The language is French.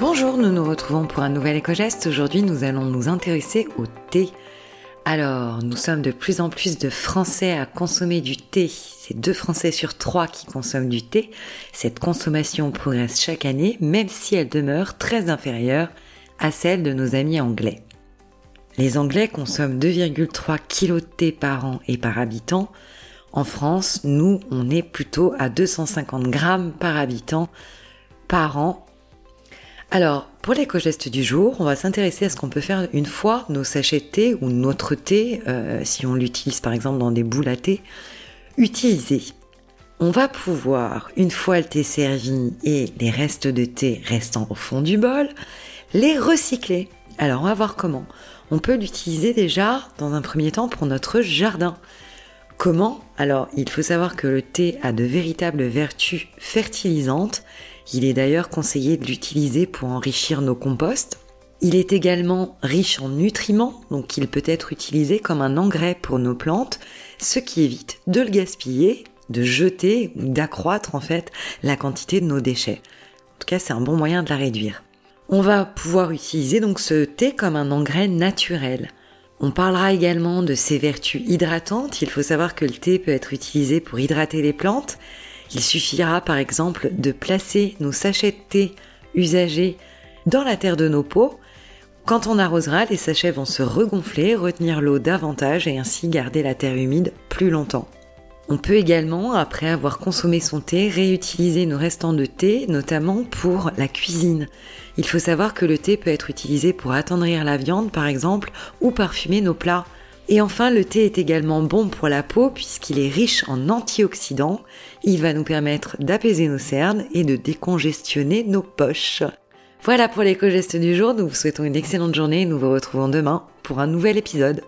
Bonjour, nous nous retrouvons pour un nouvel éco-geste. Aujourd'hui, nous allons nous intéresser au thé. Alors, nous sommes de plus en plus de Français à consommer du thé. C'est deux Français sur trois qui consomment du thé. Cette consommation progresse chaque année, même si elle demeure très inférieure à celle de nos amis anglais. Les Anglais consomment 2,3 kg de thé par an et par habitant. En France, nous, on est plutôt à 250 grammes par habitant par an alors, pour l'éco-geste du jour, on va s'intéresser à ce qu'on peut faire une fois nos sachets de thé ou notre thé, euh, si on l'utilise par exemple dans des boules à thé, utilisés. On va pouvoir, une fois le thé servi et les restes de thé restant au fond du bol, les recycler. Alors, on va voir comment. On peut l'utiliser déjà dans un premier temps pour notre jardin. Comment Alors, il faut savoir que le thé a de véritables vertus fertilisantes il est d'ailleurs conseillé de l'utiliser pour enrichir nos composts. Il est également riche en nutriments, donc il peut être utilisé comme un engrais pour nos plantes, ce qui évite de le gaspiller, de jeter ou d'accroître en fait la quantité de nos déchets. En tout cas, c'est un bon moyen de la réduire. On va pouvoir utiliser donc ce thé comme un engrais naturel. On parlera également de ses vertus hydratantes. Il faut savoir que le thé peut être utilisé pour hydrater les plantes il suffira par exemple de placer nos sachets de thé usagés dans la terre de nos pots. Quand on arrosera, les sachets vont se regonfler, retenir l'eau davantage et ainsi garder la terre humide plus longtemps. On peut également, après avoir consommé son thé, réutiliser nos restants de thé, notamment pour la cuisine. Il faut savoir que le thé peut être utilisé pour attendrir la viande par exemple ou parfumer nos plats. Et enfin, le thé est également bon pour la peau puisqu'il est riche en antioxydants. Il va nous permettre d'apaiser nos cernes et de décongestionner nos poches. Voilà pour l'éco-geste du jour. Nous vous souhaitons une excellente journée et nous vous retrouvons demain pour un nouvel épisode.